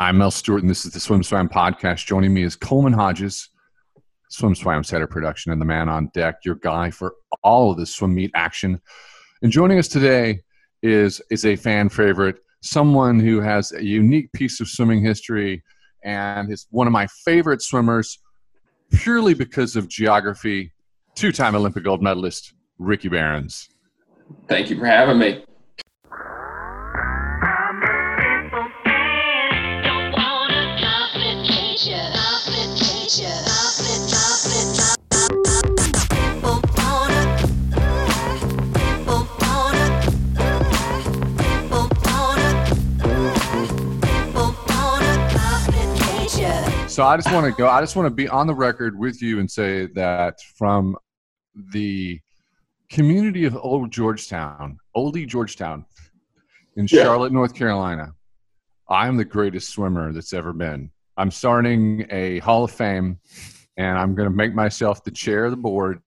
I'm Mel Stewart, and this is the Swim Swam podcast. Joining me is Coleman Hodges, Swim Swam Setter Production, and the man on deck, your guy for all of the swim meet action. And joining us today is is a fan favorite, someone who has a unique piece of swimming history, and is one of my favorite swimmers, purely because of geography. Two-time Olympic gold medalist Ricky Berens. Thank you for having me. So I just want to go. I just want to be on the record with you and say that from the community of Old Georgetown, Oldie Georgetown, in yeah. Charlotte, North Carolina, I am the greatest swimmer that's ever been. I'm starting a Hall of Fame, and I'm going to make myself the chair of the board.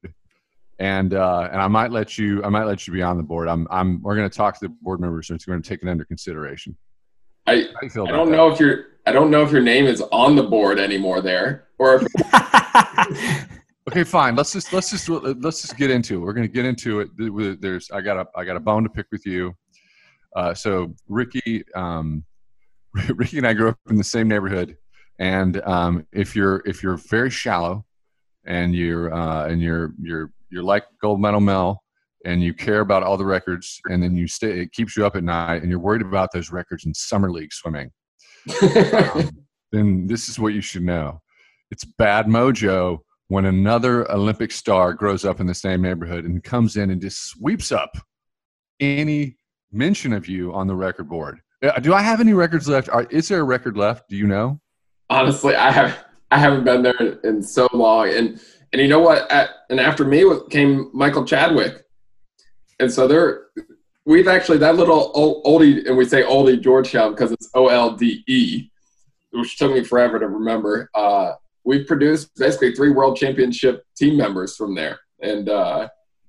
And uh, and I might let you I might let you be on the board. I'm I'm we're going to talk to the board members and we're going to take it under consideration. I, I don't that? know if you're I don't know if your name is on the board anymore there, or. If- okay, fine. Let's just let's just let's just get into it. We're going to get into it. There's I got a I got a bone to pick with you. Uh, so Ricky, um, Ricky and I grew up in the same neighborhood, and um, if you're if you're very shallow, and you're uh, and you're you're you're like gold medal Mel, and you care about all the records, and then you stay, it keeps you up at night, and you're worried about those records in summer league swimming um, then this is what you should know. It's bad mojo when another Olympic star grows up in the same neighborhood and comes in and just sweeps up any mention of you on the record board. Uh, do I have any records left? Is there a record left? Do you know? Honestly, I have. I haven't been there in so long, and and you know what? At, and after me came Michael Chadwick, and so there we've actually that little oldie, and we say oldie Georgetown because it's O L D E, which took me forever to remember. Uh, we've produced basically three world championship team members from there, and uh,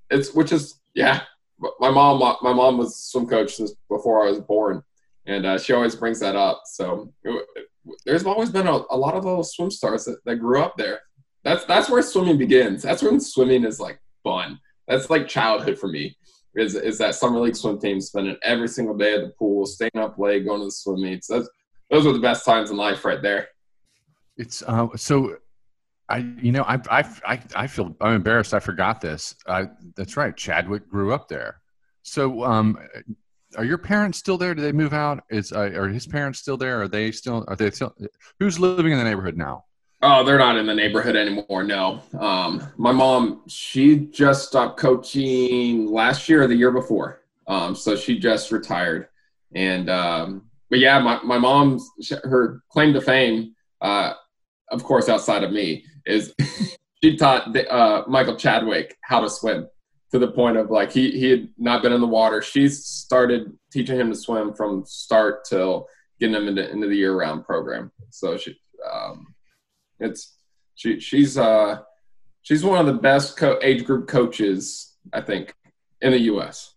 it's which is yeah. My mom, my mom was swim coach since before I was born, and uh, she always brings that up. So there's always been a, a, lot of those swim stars that, that grew up there. That's that's where swimming begins. That's when swimming is like fun. That's like childhood for me is is that summer league swim team spending every single day at the pool, staying up late, going to the swim meets. That's, those are the best times in life, right there. It's uh, so. I, you know, I, I, I feel I'm embarrassed. I forgot this. I, that's right. Chadwick grew up there. So, um, are your parents still there? Do they move out? Is uh, are his parents still there? Are they still? Are they still? Who's living in the neighborhood now? Oh, they're not in the neighborhood anymore. No. Um, my mom, she just stopped coaching last year or the year before. Um, so she just retired. And, um, but yeah, my, my mom's, her claim to fame, uh, of course, outside of me, is she taught uh, Michael Chadwick how to swim to the point of like he, he had not been in the water. She started teaching him to swim from start till getting him into, into the year round program. So she, um, it's she she's uh she's one of the best co- age group coaches I think in the U.S.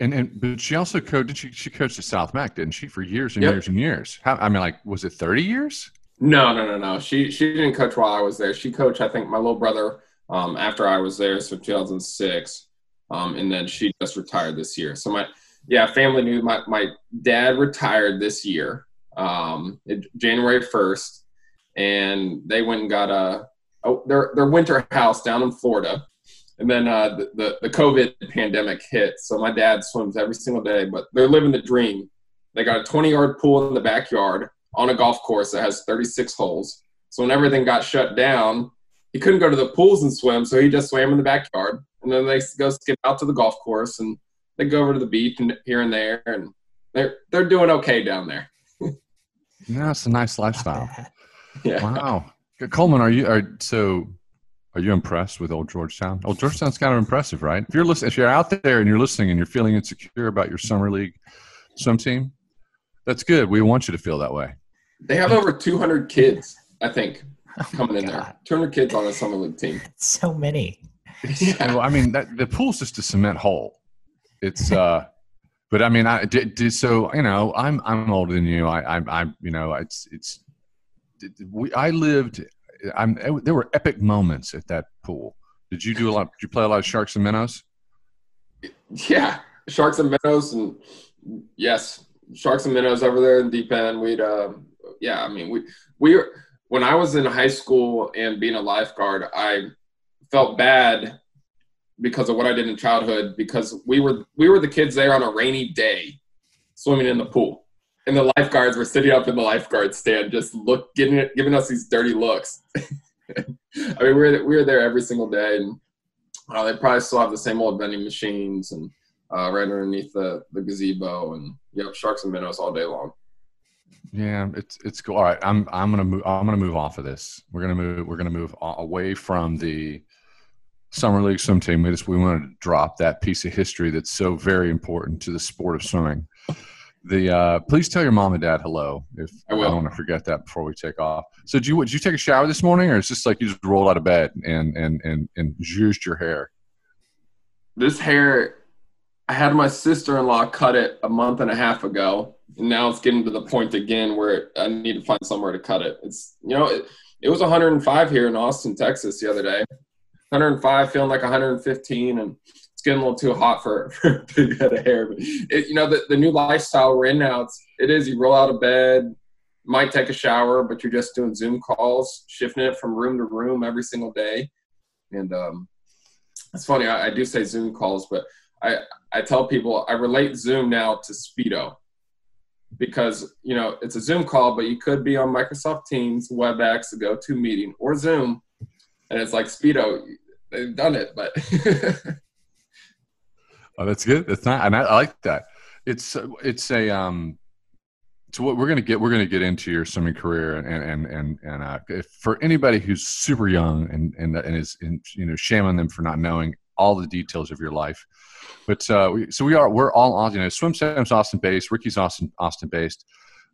And and but she also coached. She she coached at South Mac, didn't she, for years and yep. years and years? How, I mean, like, was it thirty years? No, no, no, no. She she didn't coach while I was there. She coached, I think, my little brother um, after I was there, so 2006, um, and then she just retired this year. So my yeah, family knew my my dad retired this year, um, January 1st, and they went and got a, a their their winter house down in Florida. And then uh, the, the, the COVID pandemic hit, so my dad swims every single day. But they're living the dream. They got a 20 yard pool in the backyard on a golf course that has 36 holes. So when everything got shut down, he couldn't go to the pools and swim, so he just swam in the backyard. And then they go skip out to the golf course and they go over to the beach and here and there, and they're they're doing okay down there. yeah, it's a nice lifestyle. Yeah. Wow. Coleman, are you are so are you impressed with Old Georgetown? Old Georgetown's kind of impressive, right? If you're listening, if you're out there and you're listening and you're feeling insecure about your summer league swim team, that's good. We want you to feel that way. They have over 200 kids, I think, oh coming in there. 200 kids on a summer league team. So many. yeah. Well, I mean, that, the pool's just a cement hole. It's uh, but I mean, I did, did so. You know, I'm I'm older than you. I I, I you know, it's it's. We I lived. I'm. There were epic moments at that pool. Did you do a lot? Did you play a lot of sharks and minnows? Yeah, sharks and minnows, and yes, sharks and minnows over there in deep end. We'd, uh, yeah, I mean, we we were, when I was in high school and being a lifeguard, I felt bad because of what I did in childhood because we were we were the kids there on a rainy day swimming in the pool. And the lifeguards were sitting up in the lifeguard stand just look giving giving us these dirty looks. I mean we were we were there every single day and uh, they probably still have the same old vending machines and uh, right underneath the, the gazebo and yep, sharks and minnows all day long. Yeah, it's it's cool. All right, I'm I'm gonna move. I'm gonna move off of this. We're gonna move. We're gonna move away from the summer league swim team. We just we wanted to drop that piece of history that's so very important to the sport of swimming. The uh, please tell your mom and dad hello if I. I don't want to forget that before we take off. So did you did you take a shower this morning, or it's just like you just rolled out of bed and and and and zhuzhed your hair? This hair, I had my sister in law cut it a month and a half ago, and now it's getting to the point again where I need to find somewhere to cut it. It's you know it, it was 105 here in Austin, Texas, the other day. 105, feeling like 115, and getting a little too hot for, for a big head of hair. But it, you know, the, the new lifestyle we're in now, it's, it is you roll out of bed, might take a shower, but you're just doing Zoom calls, shifting it from room to room every single day. And um, it's funny, I, I do say Zoom calls, but I, I tell people I relate Zoom now to Speedo because you know it's a Zoom call, but you could be on Microsoft Teams, WebEx, a GoToMeeting, or Zoom, and it's like Speedo they've done it, but. oh, that's good. That's not, and I, I like that. It's it's a um. So what we're gonna get, we're gonna get into your swimming career, and and and and uh, for anybody who's super young and and and is in, you know shaming them for not knowing all the details of your life. But uh, we, so we are, we're all, you know, Swim Swam's Austin based, Ricky's Austin, Austin based.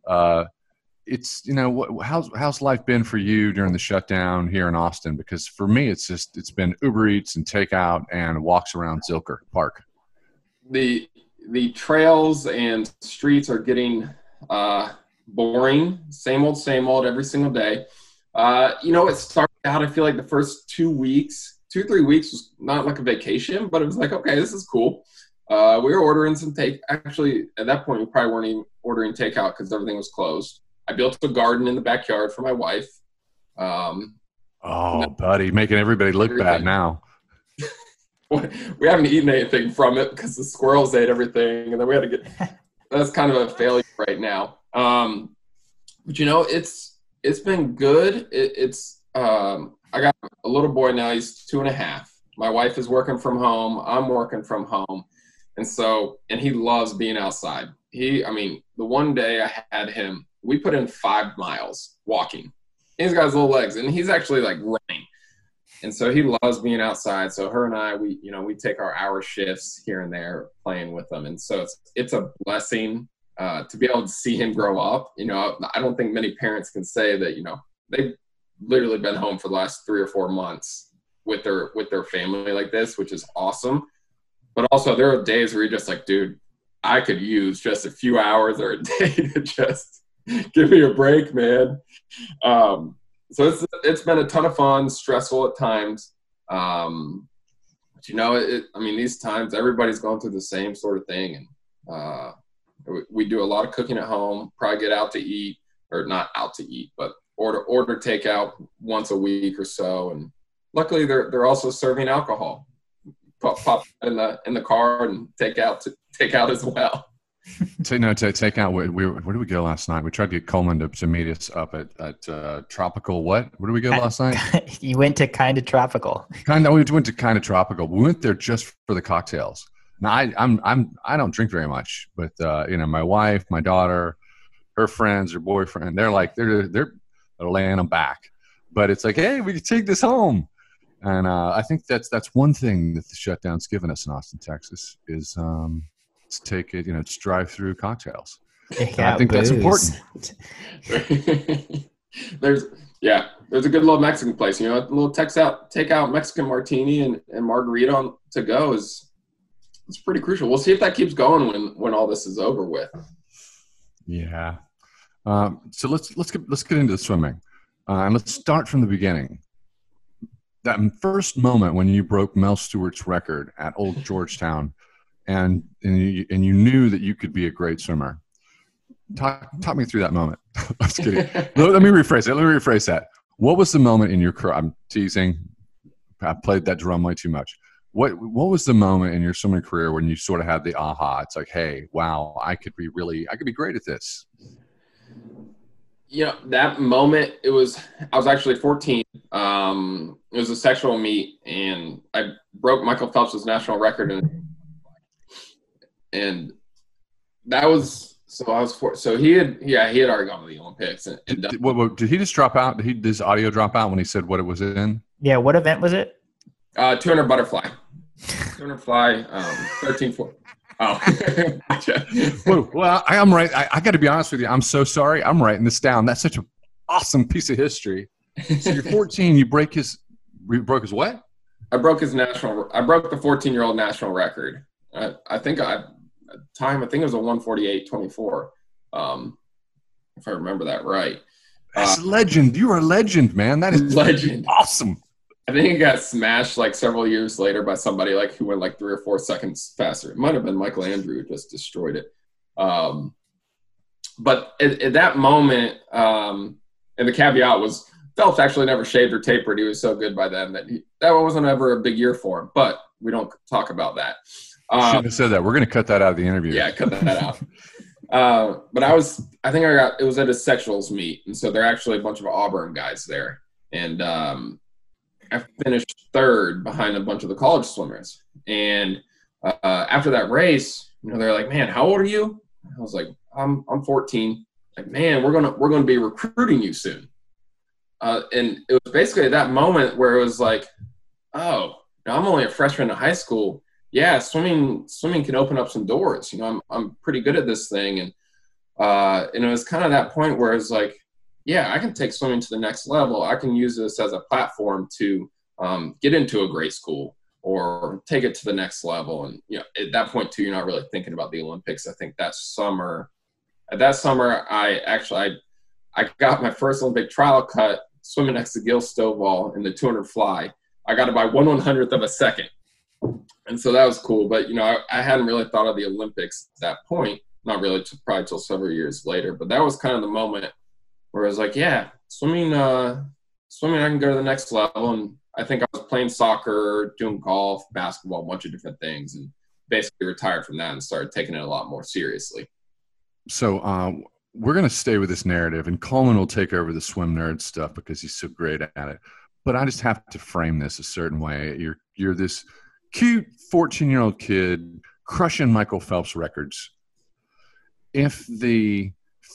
Uh, it's you know how's how's life been for you during the shutdown here in Austin? Because for me, it's just it's been Uber Eats and takeout and walks around Zilker Park. The the trails and streets are getting uh, boring. Same old, same old every single day. Uh, you know, it started out. I feel like the first two weeks, two three weeks was not like a vacation, but it was like okay, this is cool. Uh, we were ordering some take. Actually, at that point, we probably weren't even ordering takeout because everything was closed. I built a garden in the backyard for my wife. Um, oh, buddy, making everybody look everything. bad now. we haven't eaten anything from it because the squirrels ate everything, and then we had to get. that's kind of a failure right now. Um, but you know, it's it's been good. It, it's um, I got a little boy now. He's two and a half. My wife is working from home. I'm working from home, and so and he loves being outside. He, I mean, the one day I had him we put in five miles walking. He's got his little legs, and he's actually like running. And so he loves being outside. So her and I, we you know we take our hour shifts here and there playing with them, and so it's it's a blessing uh, to be able to see him grow up. You know, I don't think many parents can say that you know they've literally been home for the last three or four months with their with their family like this, which is awesome. But also there are days where you're just like, dude, I could use just a few hours or a day to just give me a break, man. Um, so it's it's been a ton of fun, stressful at times. Um, but you know, it, I mean, these times everybody's going through the same sort of thing, and uh, we, we do a lot of cooking at home. Probably get out to eat, or not out to eat, but order order takeout once a week or so. And luckily, they're they're also serving alcohol. Pop, pop in the in the car and take out to take out as well. To, no, to take out. We, we, where did we go last night? We tried to get Coleman to, to meet us up at, at uh, Tropical. What? Where did we go last night? you went to kind of tropical. Kind of. We went to kind of tropical. We went there just for the cocktails. Now I, I'm I'm I don't drink very much, but uh, you know my wife, my daughter, her friends, her boyfriend, they're like they're they're, they're laying them back. But it's like, hey, we can take this home. And uh, I think that's that's one thing that the shutdown's given us in Austin, Texas, is um, take it, you know, it's drive through cocktails. I think booze. that's important. there's yeah, there's a good little Mexican place. You know, a little tex out take out Mexican martini and, and margarita on to go is it's pretty crucial. We'll see if that keeps going when when all this is over with. Yeah. Um, so let's let's get let's get into the swimming, uh, and let's start from the beginning. That first moment when you broke Mel Stewart's record at Old Georgetown, and and you, and you knew that you could be a great swimmer. Talk talk me through that moment. I'm kidding. let, let me rephrase it. Let me rephrase that. What was the moment in your career? I'm teasing. I played that drum way too much. What what was the moment in your swimming career when you sort of had the aha? It's like, hey, wow, I could be really, I could be great at this. You know, that moment, it was, I was actually 14. Um, it was a sectional meet, and I broke Michael Phelps's national record, and and that was so I was four. So he had, yeah, he had already gone to the Olympics. And, and did, what, what, did he just drop out? Did he did his audio drop out when he said what it was in? Yeah, what event was it? Uh, 200 butterfly. 200 fly, um, 13 4. Oh, gotcha. well, well, I am right. I, I got to be honest with you. I'm so sorry. I'm writing this down. That's such an awesome piece of history. So you're 14. You break his. You broke his what? I broke his national. I broke the 14 year old national record. I, I think I time. I think it was a 148.24. Um, if I remember that right. That's uh, legend. You are a legend, man. That is legend. Awesome. I think it got smashed like several years later by somebody like who went like three or four seconds faster. It might have been Michael Andrew who just destroyed it. Um, but at, at, that moment, um, and the caveat was Phelps actually never shaved or tapered. He was so good by then that he, that wasn't ever a big year for him. But we don't talk about that. Um, Shouldn't have said that. We're going to cut that out of the interview. Yeah, cut that out. uh, but I was, I think I got, it was at a sectionals meet. And so there are actually a bunch of Auburn guys there. And um, I finished third behind a bunch of the college swimmers. And uh, after that race, you know, they're like, "Man, how old are you?" I was like, "I'm I'm 14." Like, man, we're gonna we're gonna be recruiting you soon. Uh, and it was basically that moment where it was like, "Oh, now I'm only a freshman in high school. Yeah, swimming swimming can open up some doors. You know, I'm I'm pretty good at this thing." And uh, and it was kind of that point where it's like, yeah, I can take swimming to the next level. I can use this as a platform to um, get into a great school or take it to the next level. And you know, at that point too, you're not really thinking about the Olympics. I think that summer, that summer, I actually I, I got my first Olympic trial cut swimming next to Gil Stovall in the 200 fly. I got it by one one hundredth of a second, and so that was cool. But you know, I, I hadn't really thought of the Olympics at that point. Not really, probably till several years later. But that was kind of the moment where I was like, yeah, swimming, uh, swimming, I can go to the next level. And I think I was playing soccer, doing golf, basketball, a bunch of different things, and basically retired from that and started taking it a lot more seriously. So uh, we're going to stay with this narrative, and Coleman will take over the swim nerd stuff because he's so great at it. But I just have to frame this a certain way. You're you're this cute 14 year old kid crushing Michael Phelps records. If the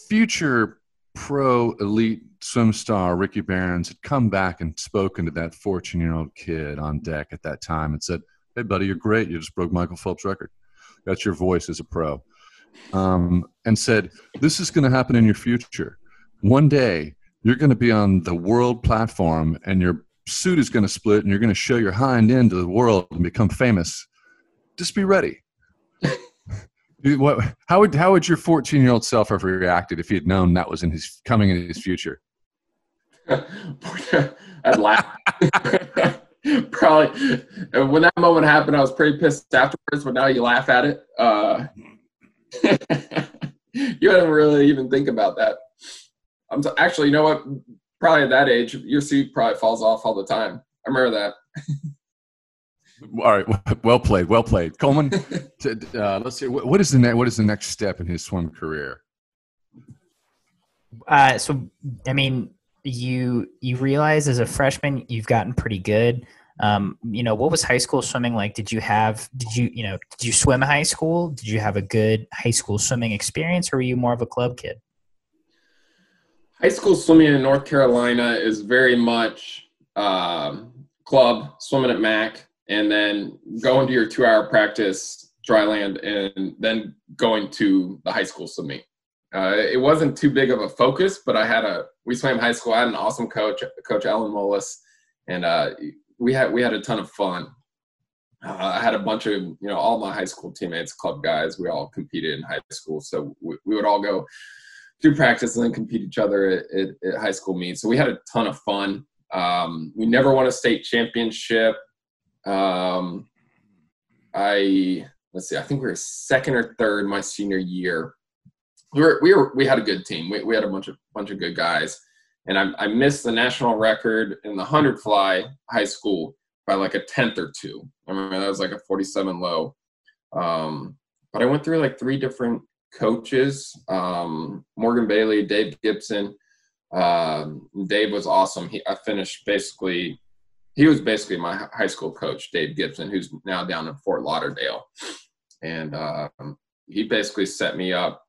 future pro elite swim star Ricky Berens had come back and spoken to that 14 year old kid on deck at that time and said, Hey, buddy, you're great. You just broke Michael Phelps' record. That's your voice as a pro. Um, and said, This is going to happen in your future. One day, you're going to be on the world platform and your suit is going to split and you're going to show your hind end to the world and become famous. Just be ready. What, how would how would your 14 year old self have reacted if he had known that was in his coming in his future? I'd laugh. Probably when that moment happened, I was pretty pissed afterwards. But now you laugh at it. Uh, you don't really even think about that. I'm t- actually, you know what? Probably at that age, your suit probably falls off all the time. I remember that. All right, well played, well played, Coleman. uh, let's see. What is the next? What is the next step in his swim career? Uh, so, I mean, you you realize as a freshman you've gotten pretty good. Um, you know, what was high school swimming like? Did you have? Did you you know? Did you swim high school? Did you have a good high school swimming experience, or were you more of a club kid? High school swimming in North Carolina is very much um, club swimming at Mac and then going to your two hour practice dry land and then going to the high school swimming. Uh, it wasn't too big of a focus, but I had a we swam high school. I had an awesome coach, Coach Alan Mullis, and uh, we had we had a ton of fun. uh, I had a bunch of you know all my high school teammates, club guys. We all competed in high school, so we, we would all go do practice and then compete each other at, at, at, high school meets. So we had a ton of fun. Um, we never won a state championship. Um, I let's see, I think we were second or third my senior year. We were we were we had a good team. We, we had a bunch of bunch of good guys, and I, I missed the national record in the hundred fly high school by like a tenth or two. I remember that was like a forty-seven low. Um, but I went through like three different coaches: um, Morgan Bailey, Dave Gibson. Um, Dave was awesome. He I finished basically he was basically my high school coach, Dave Gibson, who's now down in Fort Lauderdale, and um, he basically set me up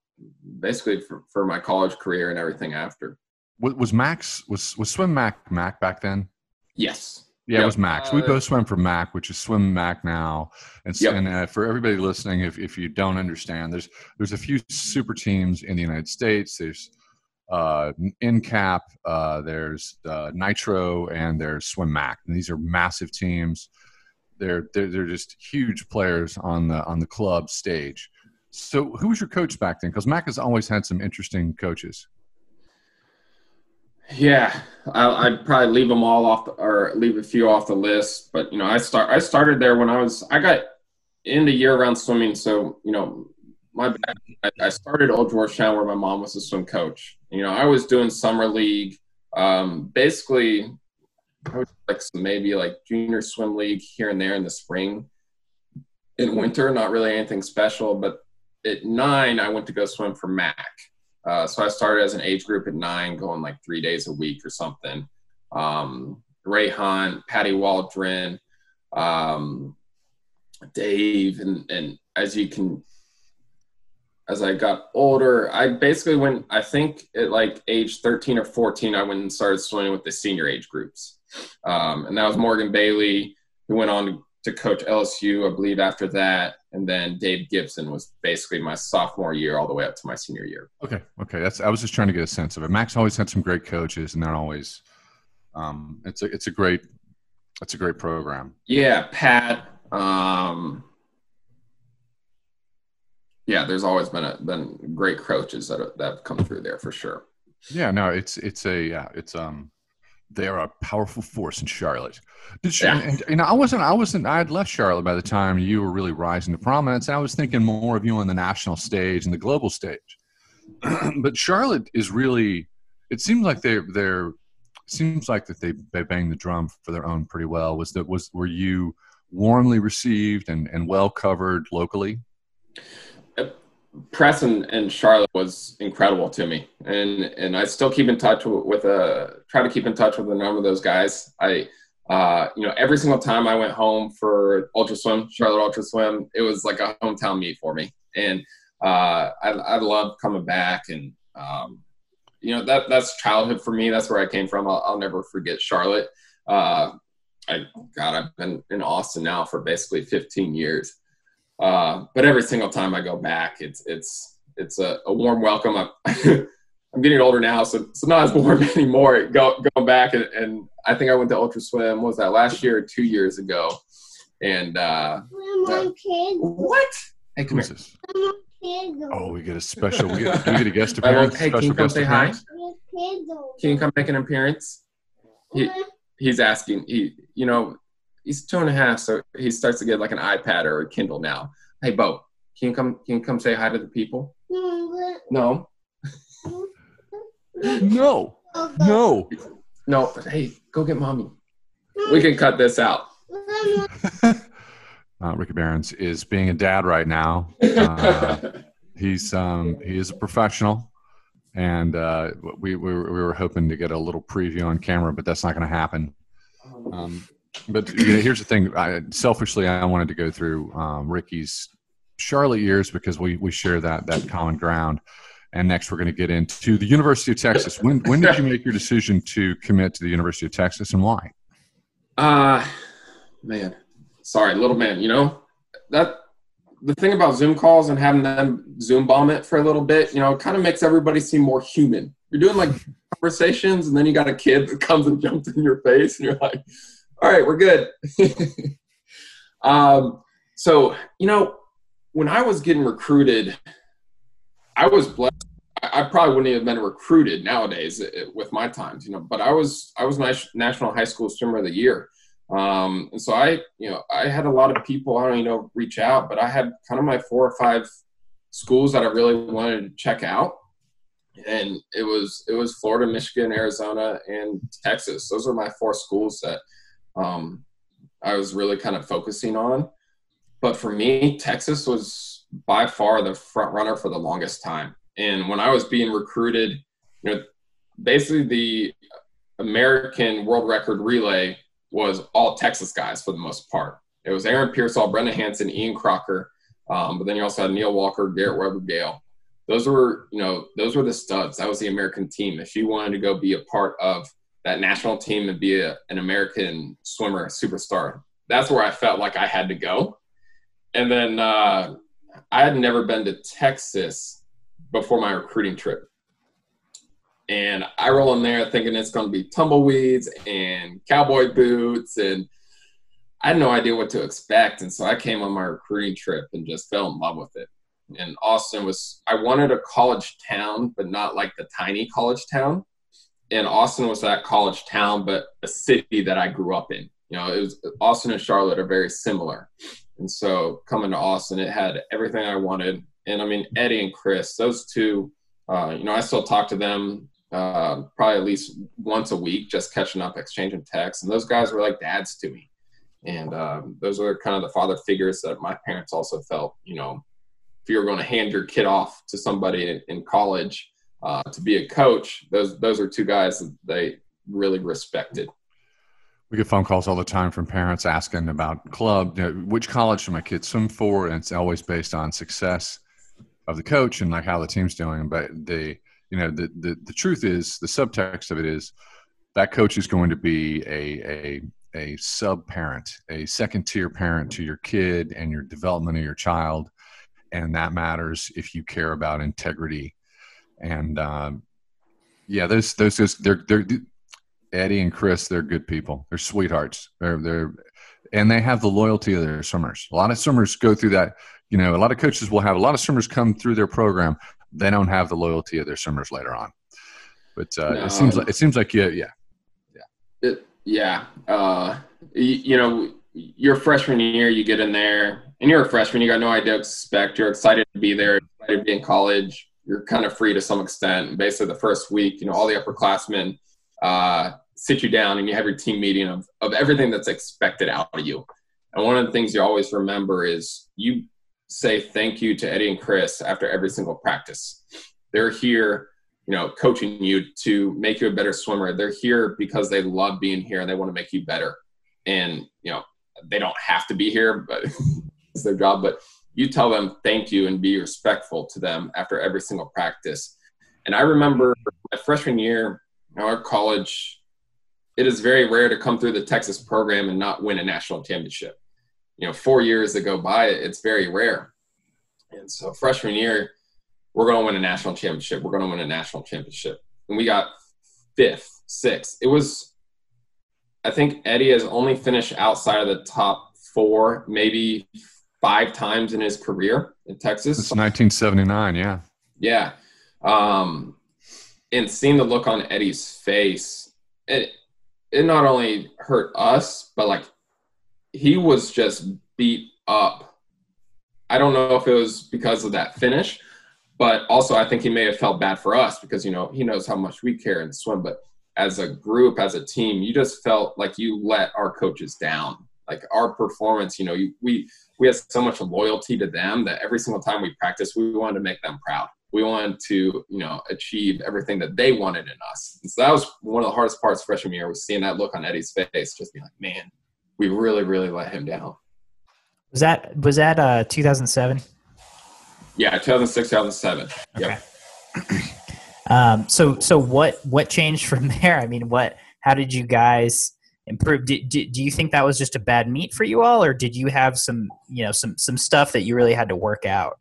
basically for, for my college career and everything after. Was Max was was swim Mac Mac back then? Yes. Yeah, yep. it was Max. We uh, both swim for Mac, which is Swim Mac now. And, yep. and uh, for everybody listening, if, if you don't understand, there's there's a few super teams in the United States. There's uh, NCAP, uh, there's uh, Nitro, and there's Swim Mac. And these are massive teams. They're, they're they're just huge players on the on the club stage. So, who was your coach back then? Because Mac has always had some interesting coaches. Yeah, I, would probably leave them all off, the, or leave a few off the list. But you know, I start I started there when I was I got into year round swimming. So you know, my I started Old Georgetown where my mom was a swim coach. You know, I was doing summer league. Um, basically, I was like maybe like junior swim league here and there in the spring. In winter, not really anything special. But at nine, I went to go swim for Mac. Uh, so I started as an age group at nine, going like three days a week or something. Um, Ray Hunt, Patty Waldron, um, Dave, and and as you can as I got older, I basically went, I think at like age 13 or 14, I went and started swimming with the senior age groups. Um, and that was Morgan Bailey, who went on to coach LSU, I believe, after that. And then Dave Gibson was basically my sophomore year all the way up to my senior year. Okay. Okay. That's, I was just trying to get a sense of it. Max always had some great coaches and they're always, um, it's a, it's a great, it's a great program. Yeah. Pat, um, yeah, there's always been a, been great coaches that have, that have come through there for sure. Yeah, no, it's it's a yeah, it's um they are a powerful force in Charlotte. Did you, yeah. and, and I wasn't I wasn't I had left Charlotte by the time you were really rising to prominence. And I was thinking more of you on the national stage and the global stage. but Charlotte is really it seems like they're they're seems like that they they bang the drum for their own pretty well. Was that was were you warmly received and, and well covered locally? Press and, Charlotte was incredible to me, and and I still keep in touch with a try to keep in touch with a number of those guys. I uh, you know every single time I went home for Ultra Swim, Charlotte Ultra Swim, it was like a hometown meet for me, and uh, I I love coming back, and um, you know that that's childhood for me. That's where I came from. I'll, I'll never forget Charlotte. Uh, I God, I've been in Austin now for basically 15 years. Uh, but every single time I go back, it's it's it's a, a warm welcome. I'm, I'm getting older now, so it's not as warm anymore. Go, going back and, and I think I went to Ultra Swim. was that last year or two years ago? And uh, uh what? Hey, come here. Oh, we get a special. We get, we get a guest appearance. Hey, can you come say appearance? hi? Can you come make an appearance? He, he's asking. He, you know, he's two and a half, so he starts to get like an iPad or a Kindle now. Hey, Bo, can you come? Can you come say hi to the people? No. no. No. No. Hey, go get mommy. We can cut this out. uh, Ricky Berens is being a dad right now. Uh, he's um, he is a professional, and uh, we, we, we were hoping to get a little preview on camera, but that's not going to happen. Um, but you know, here's the thing. I, selfishly, I wanted to go through um, Ricky's Charlotte years because we we share that that common ground. And next, we're going to get into the University of Texas. When when did you make your decision to commit to the University of Texas, and why? Uh man, sorry, little man. You know that the thing about Zoom calls and having them Zoom bomb it for a little bit, you know, it kind of makes everybody seem more human. You're doing like conversations, and then you got a kid that comes and jumps in your face, and you're like, all right, we're good. Um, so you know, when I was getting recruited, I was blessed. I probably wouldn't have been recruited nowadays eh, with my times, you know. But I was I was national high school swimmer of the year, um, and so I you know I had a lot of people I don't you know reach out, but I had kind of my four or five schools that I really wanted to check out, and it was it was Florida, Michigan, Arizona, and Texas. Those were my four schools that um, I was really kind of focusing on. But for me, Texas was by far the front runner for the longest time. And when I was being recruited, you know, basically the American world record relay was all Texas guys for the most part. It was Aaron Peirsol, Brendan Hansen, Ian Crocker, um, but then you also had Neil Walker, Garrett Weber, Gale. Those were, you know, those were the studs. That was the American team. If you wanted to go be a part of that national team and be a, an American swimmer superstar, that's where I felt like I had to go. And then uh, I had never been to Texas before my recruiting trip. And I roll in there thinking it's going to be tumbleweeds and cowboy boots. And I had no idea what to expect. And so I came on my recruiting trip and just fell in love with it. And Austin was, I wanted a college town, but not like the tiny college town. And Austin was that college town, but a city that I grew up in. You know, it was Austin and Charlotte are very similar. And so coming to Austin, it had everything I wanted. And I mean, Eddie and Chris, those two, uh, you know, I still talk to them uh, probably at least once a week, just catching up, exchanging texts. And those guys were like dads to me. And um, those were kind of the father figures that my parents also felt, you know, if you were going to hand your kid off to somebody in college uh, to be a coach, those those are two guys that they really respected we get phone calls all the time from parents asking about club, you know, which college should my kids swim for, and it's always based on success of the coach and like how the team's doing. But the you know the the, the truth is the subtext of it is that coach is going to be a a a sub parent, a second tier parent to your kid and your development of your child, and that matters if you care about integrity. And um, yeah, those those they're they're Eddie and Chris, they're good people. They're sweethearts. They're they're and they have the loyalty of their swimmers. A lot of swimmers go through that. You know, a lot of coaches will have a lot of swimmers come through their program. They don't have the loyalty of their swimmers later on. But uh, no. it seems like it seems like yeah, yeah, yeah, it, yeah. Uh, you, you know, your freshman year, you get in there, and you're a freshman. You got no idea what to expect. You're excited to be there, excited to be in college. You're kind of free to some extent. Basically, the first week, you know, all the upperclassmen uh, sit you down and you have your team meeting of, of everything that's expected out of you. And one of the things you always remember is you say thank you to Eddie and Chris after every single practice. They're here, you know, coaching you to make you a better swimmer. They're here because they love being here and they want to make you better. And, you know, they don't have to be here, but it's their job. But you tell them thank you and be respectful to them after every single practice. And I remember my freshman year, our college, it is very rare to come through the Texas program and not win a national championship. You know, four years that go by, it's very rare. And so freshman year, we're going to win a national championship. We're going to win a national championship. And we got fifth, sixth. It was, I think Eddie has only finished outside of the top four, maybe five times in his career in Texas. It's 1979, yeah. Yeah. Um, and seeing the look on Eddie's face, it it not only hurt us, but like he was just beat up. I don't know if it was because of that finish, but also I think he may have felt bad for us because you know he knows how much we care and swim. But as a group, as a team, you just felt like you let our coaches down. Like our performance, you know, you, we we had so much loyalty to them that every single time we practiced, we wanted to make them proud we wanted to, you know, achieve everything that they wanted in us. And so that was one of the hardest parts freshman year was seeing that look on Eddie's face, just being like, man, we really, really let him down. Was that was that uh 2007? Yeah, 2006, 2007. Okay. Yep. um, so so what what changed from there? I mean, what how did you guys improve? Did, do you think that was just a bad meet for you all, or did you have some you know some some stuff that you really had to work out?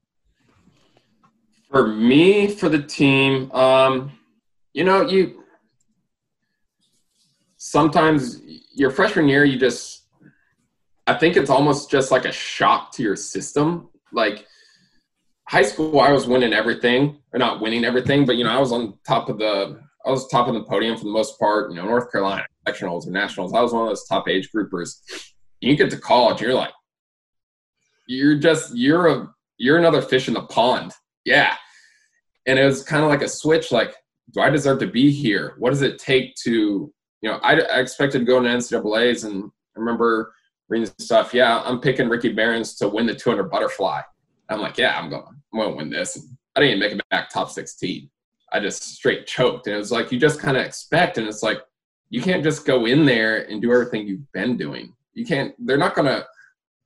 For me, for the team, um, you know, you sometimes your freshman year, you just I think it's almost just like a shock to your system. Like high school, I was winning everything, or not winning everything, but you know, I was on top of the, I was top of the podium for the most part. You know, North Carolina sectionals or nationals, I was one of those top age groupers. You get to college, you're like, you're just, you're a, you're another fish in the pond. Yeah. And it was kind of like a switch. Like, do I deserve to be here? What does it take to, you know, I, I expected to go into NCAA's, and I remember reading stuff. Yeah, I'm picking Ricky Berens to win the 200 butterfly. I'm like, yeah, I'm going, I'm going to win this. And I didn't even make it back top 16. I just straight choked, and it was like you just kind of expect, and it's like you can't just go in there and do everything you've been doing. You can't. They're not gonna.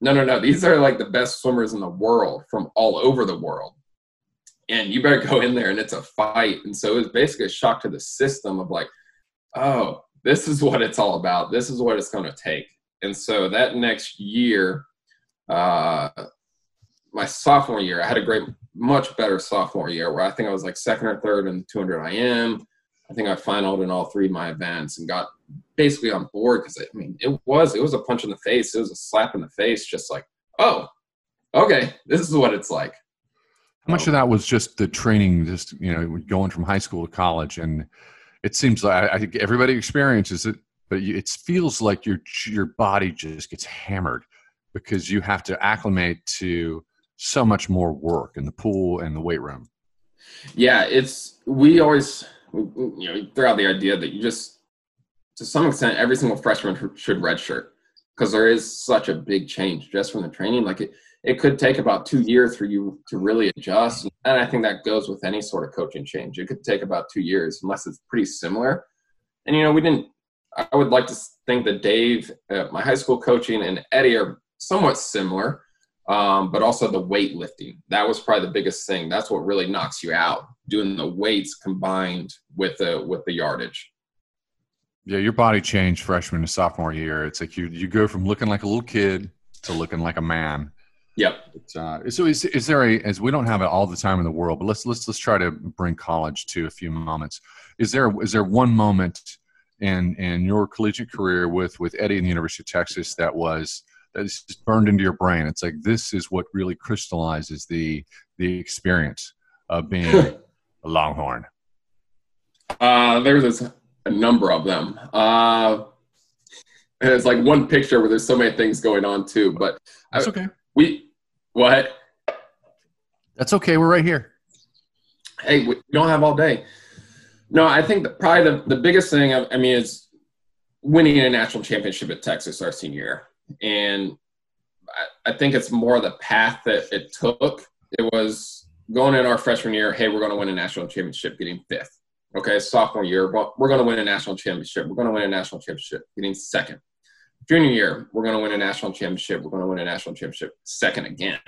No, no, no. These are like the best swimmers in the world from all over the world and you better go in there and it's a fight. And so it was basically a shock to the system of like, oh, this is what it's all about. This is what it's going to take. And so that next year, uh, my sophomore year, I had a great, much better sophomore year where I think I was like second or third in the 200 IM. I think I finaled in all three of my events and got basically on board because I mean it was it was a punch in the face. It was a slap in the face, just like, oh, okay, this is what it's like. How much of um, that was just the training, just you know, going from high school to college, and it seems like I think everybody experiences it, but it feels like your your body just gets hammered because you have to acclimate to so much more work in the pool and the weight room. Yeah, it's we always you know throw out the idea that you just to some extent every single freshman should redshirt because there is such a big change just from the training. Like it, it could take about two years for you to really adjust. And I think that goes with any sort of coaching change. It could take about two years unless it's pretty similar. And, you know, we didn't, I would like to think that Dave, uh, my high school coaching, and Eddie are somewhat similar, um, but also the weightlifting. That was probably the biggest thing. That's what really knocks you out, doing the weights combined with the, with the yardage. Yeah, your body changed freshman to sophomore year. It's like you, you go from looking like a little kid to looking like a man Yep. Uh, so is, is there a as we don't have it all the time in the world, but let's let's let's try to bring college to a few moments. Is there is there one moment in in your collegiate career with with Eddie in the University of Texas that was that is just burned into your brain? It's like this is what really crystallizes the the experience of being a Longhorn. Uh, there's a number of them. Uh, and it's like one picture where there's so many things going on too. But that's okay. We what? That's okay. We're right here. Hey, we don't have all day. No, I think that probably the, the biggest thing, I, I mean, is winning a national championship at Texas our senior year. And I, I think it's more the path that it took. It was going in our freshman year, hey, we're going to win a national championship, getting fifth. Okay, sophomore year, we're going to win a national championship. We're going to win a national championship, getting second junior year, we're going to win a national championship. We're going to win a national championship second again.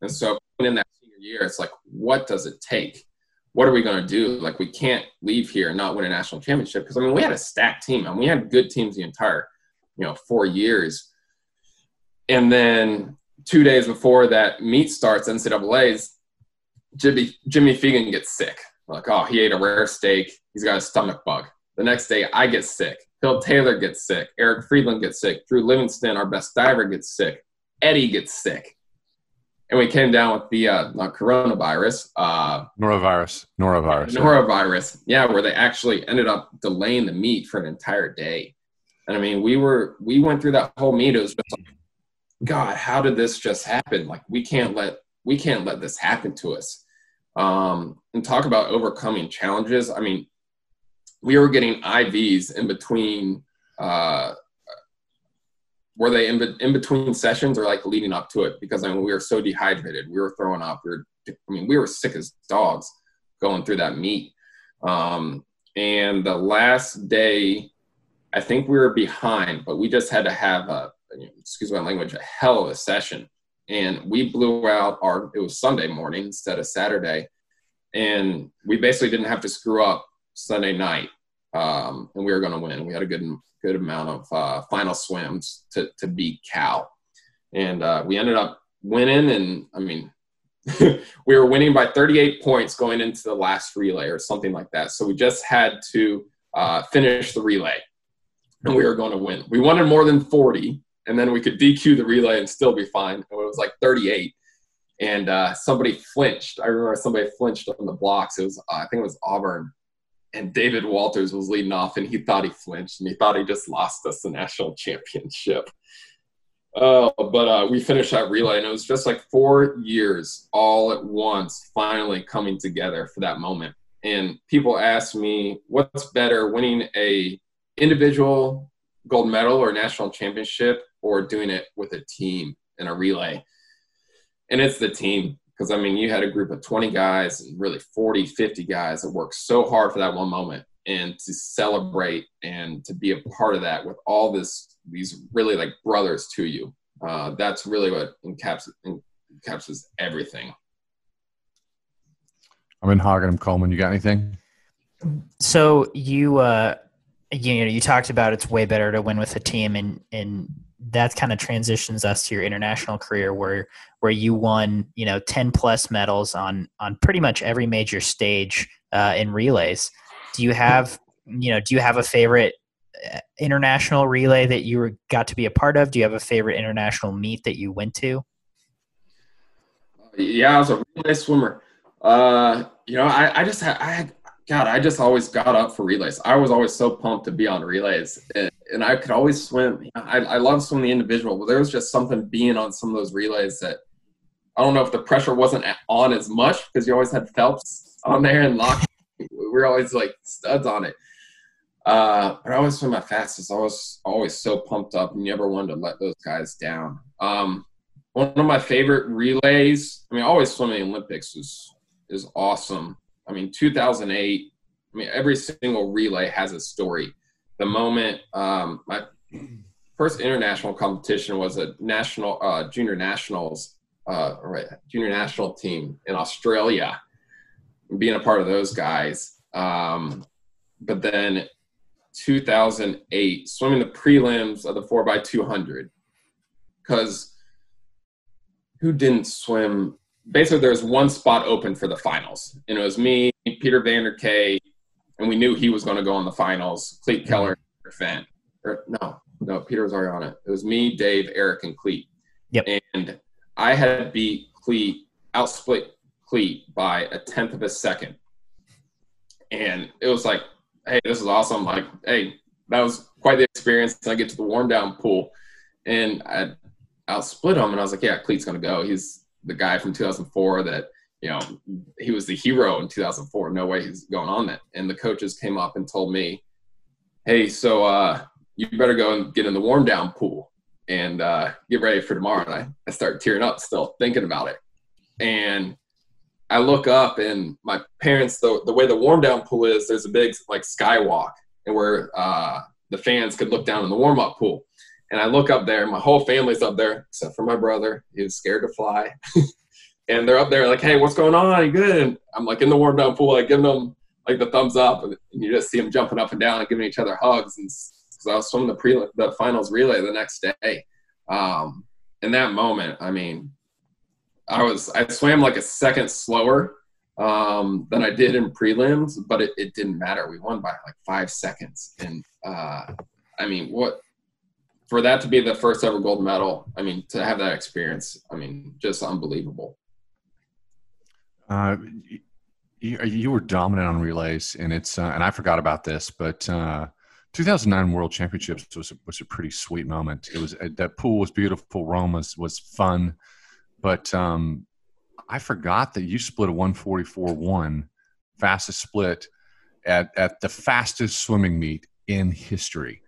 And so in that senior year, it's like, what does it take? What are we going to do? Like, we can't leave here and not win a national championship because I mean, we had a stacked team and we had good teams the entire, you know, four years. And then two days before that meet starts, NCAA's, Jimmy Jimmy Feigen gets sick. like, oh, he ate a rare steak. He's got a stomach bug. The next day, I get sick. Phil Taylor gets sick. Eric Friedland gets sick. Drew Livingston, our best diver, gets sick. Eddie gets sick. And we came down with the uh, not coronavirus, uh, norovirus, norovirus, norovirus. Yeah, where they actually ended up delaying the meet for an entire day. And I mean, we were we went through that whole meet. It was just like, God, how did this just happen? Like, we can't let we can't let this happen to us. Um, and talk about overcoming challenges. I mean, we were getting IVs in between. Uh, were they in, in between sessions or like leading up to it? Because I mean, we were so dehydrated, we were throwing up. We were, I mean, we were sick as dogs going through that meet. Um, and the last day, I think we were behind, but we just had to have a, excuse my language, a hell of a session. And we blew out our, it was Sunday morning instead of Saturday. And we basically didn't have to screw up Sunday night, um, and we were going to win. We had a good good amount of uh, final swims to to beat Cal, and uh, we ended up winning. And I mean, we were winning by 38 points going into the last relay or something like that. So we just had to uh, finish the relay, and we were going to win. We wanted more than 40, and then we could DQ the relay and still be fine. it was like 38, and uh, somebody flinched. I remember somebody flinched on the blocks. It was uh, I think it was Auburn, and David Walters was leading off, and he thought he flinched, and he thought he just lost us the national championship. Uh, but uh, we finished that relay, and it was just like four years all at once, finally coming together for that moment. And people ask me, what's better, winning a individual gold medal or national championship, or doing it with a team in a relay? And it's the team because I mean, you had a group of 20 guys and really 40, 50 guys that worked so hard for that one moment and to celebrate and to be a part of that with all this these really like brothers to you uh, that's really what encaps encapsulates everything. I'm in hagen. I'm coleman. You got anything? So you uh you know you talked about it's way better to win with a team and and that kind of transitions us to your international career where where you won you know 10 plus medals on on pretty much every major stage uh, in relays. Do you have you know do you have a favorite uh, international relay that you got to be a part of? Do you have a favorite international meet that you went to? Yeah i was a relay swimmer. Uh you know i i just had i had God, I just always got up for relays. I was always so pumped to be on relays, and, and I could always swim. I, I love swimming the individual, but there was just something being on some of those relays that I don't know if the pressure wasn't on as much because you always had Phelps on there and Lochte we were always like studs on it. Uh, but I always swim my fastest. I was always so pumped up, and never wanted to let those guys down. Um, one of my favorite relays. I mean, always swimming the Olympics is is awesome. I mean, 2008. I mean, every single relay has a story. The moment um, my first international competition was a national uh, junior nationals, uh, right, junior national team in Australia being a part of those guys. Um, but then 2008, swimming the prelims of the 4x200. Because who didn't swim? Basically, there was one spot open for the finals. And it was me, Peter Vanderkaay, and we knew he was going to go on the finals. Klete mm-hmm. Keller, Vendt. Or, no, no, Peter was already on it. It was me, Dave, Erik, and Klete. Yep. And I had beat Klete, outsplit Klete by a tenth of a second. And it was like, hey, this is awesome. Like, hey, that was quite the experience. And I get to the warm down pool and I outsplit him. And I was like, yeah, Klete's going to go. He's the guy from 2004 that, you know, he was the hero in 2004. No way he's going on that. And the coaches came up and told me, hey, so uh, you better go and get in the warm down pool and uh, get ready for tomorrow. And I, I start tearing up still thinking about it. And I look up and my parents, the, the way the warm down pool is, there's a big like skywalk and where uh, the fans could look down in the warm up pool. And I look up there, my whole family's up there except for my brother. He was scared to fly. and they're up there like, hey, what's going on? You good? And I'm like in the warm down pool, like giving them like the thumbs up, and you just see them jumping up and down and giving each other hugs. And because I was swimming the pre the finals relay the next day, um, in that moment, I mean, I was I swam like a second slower um, than I did in prelims, but it, it didn't matter. We won by like five seconds, and uh, I mean, what for that to be the first ever gold medal? I mean, to have that experience, I mean, just unbelievable. Uh, you, you were dominant on relays, and it's uh, and I forgot about this, but. Uh, 2009 World Championships was a, was a pretty sweet moment. It was that pool was beautiful. Rome was was fun. But um, I forgot that you split a 144 1 fastest split at, at the fastest swimming meet in history.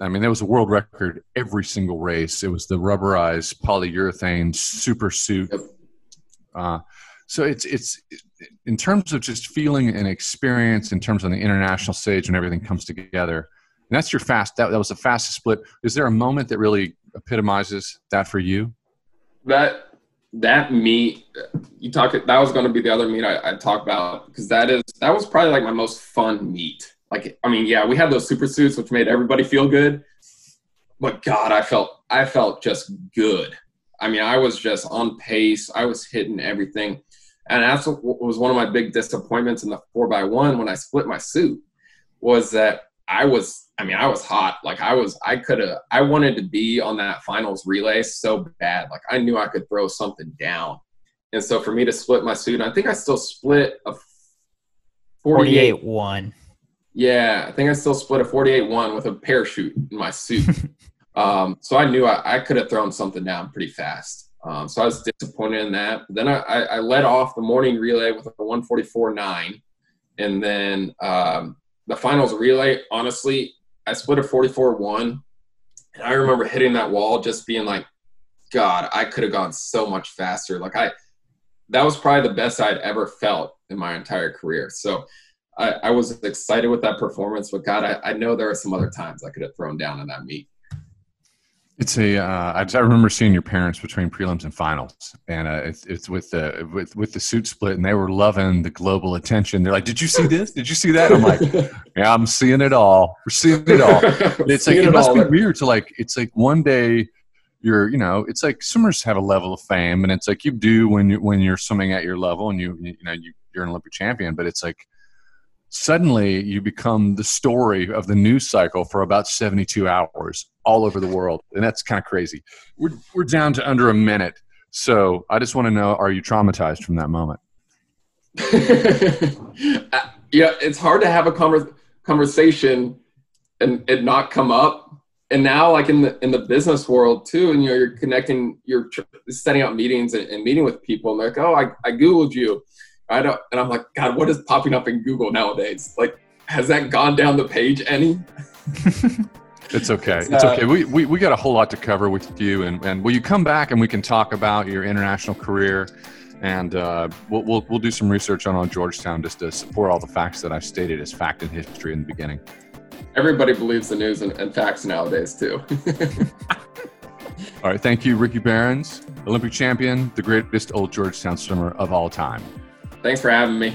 I mean, there was a world record every single race. It was the rubberized polyurethane super suit. Uh, so it's it's in terms of just feeling and experience in terms of the international stage when everything comes together. And that's your fast. That, that was the fastest split. Is there a moment that really epitomizes that for you? That that meet you talk that was going to be the other meet I, I talk about because that is that was probably like my most fun meet. Like I mean, yeah, we had those super suits which made everybody feel good, but God, I felt I felt just good. I mean, I was just on pace. I was hitting everything, and that's what was one of my big disappointments in the four by one when I split my suit was that I was, I mean, I was hot. Like I was, I could have, I wanted to be on that finals relay so bad. Like I knew I could throw something down. And so for me to split my suit, I think I still split a 48, 48 1. Yeah, I think I still split a 48 1 with a parachute in my suit. um, so I knew I, I could have thrown something down pretty fast. Um, so I was disappointed in that. Then I, I, I led off the morning relay with a 144 9. And then um, the finals relay, honestly, I split a 44 1. And I remember hitting that wall just being like, God, I could have gone so much faster. Like, I, that was probably the best I'd ever felt in my entire career. So I, I was excited with that performance, but God, I, I know there are some other times I could have thrown down in that meet. It's a. Uh, I, just, I remember seeing your parents between prelims and finals, and uh, it's, it's with the with with the suit split, and they were loving the global attention. They're like, "Did you see this? Did you see that?" I'm like, "Yeah, I'm seeing it all. We're seeing it all." it's like it, it must be weird to like. It's like one day you're, you know, it's like swimmers have a level of fame, and it's like you do when you when you're swimming at your level, and you you know you, you're an Olympic champion, but it's like suddenly you become the story of the news cycle for about 72 hours all over the world and that's kind of crazy we're, we're down to under a minute so i just want to know are you traumatized from that moment uh, yeah it's hard to have a conver- conversation and it not come up and now like in the in the business world too and you know you're connecting you're setting up meetings and, and meeting with people and they're like oh I, I googled you I don't, and I'm like, God, what is popping up in Google nowadays? Like, has that gone down the page any? it's okay. It's, uh, okay. We, we, we got a whole lot to cover with you. And, and will you come back and we can talk about your international career? And uh, we'll, we'll, we'll do some research on, on Georgetown just to support all the facts that I've stated as fact and history in the beginning. Everybody believes the news and, and facts nowadays, too. all right. Thank you, Ricky Berens, Olympic champion, the greatest old Georgetown swimmer of all time. Thanks for having me.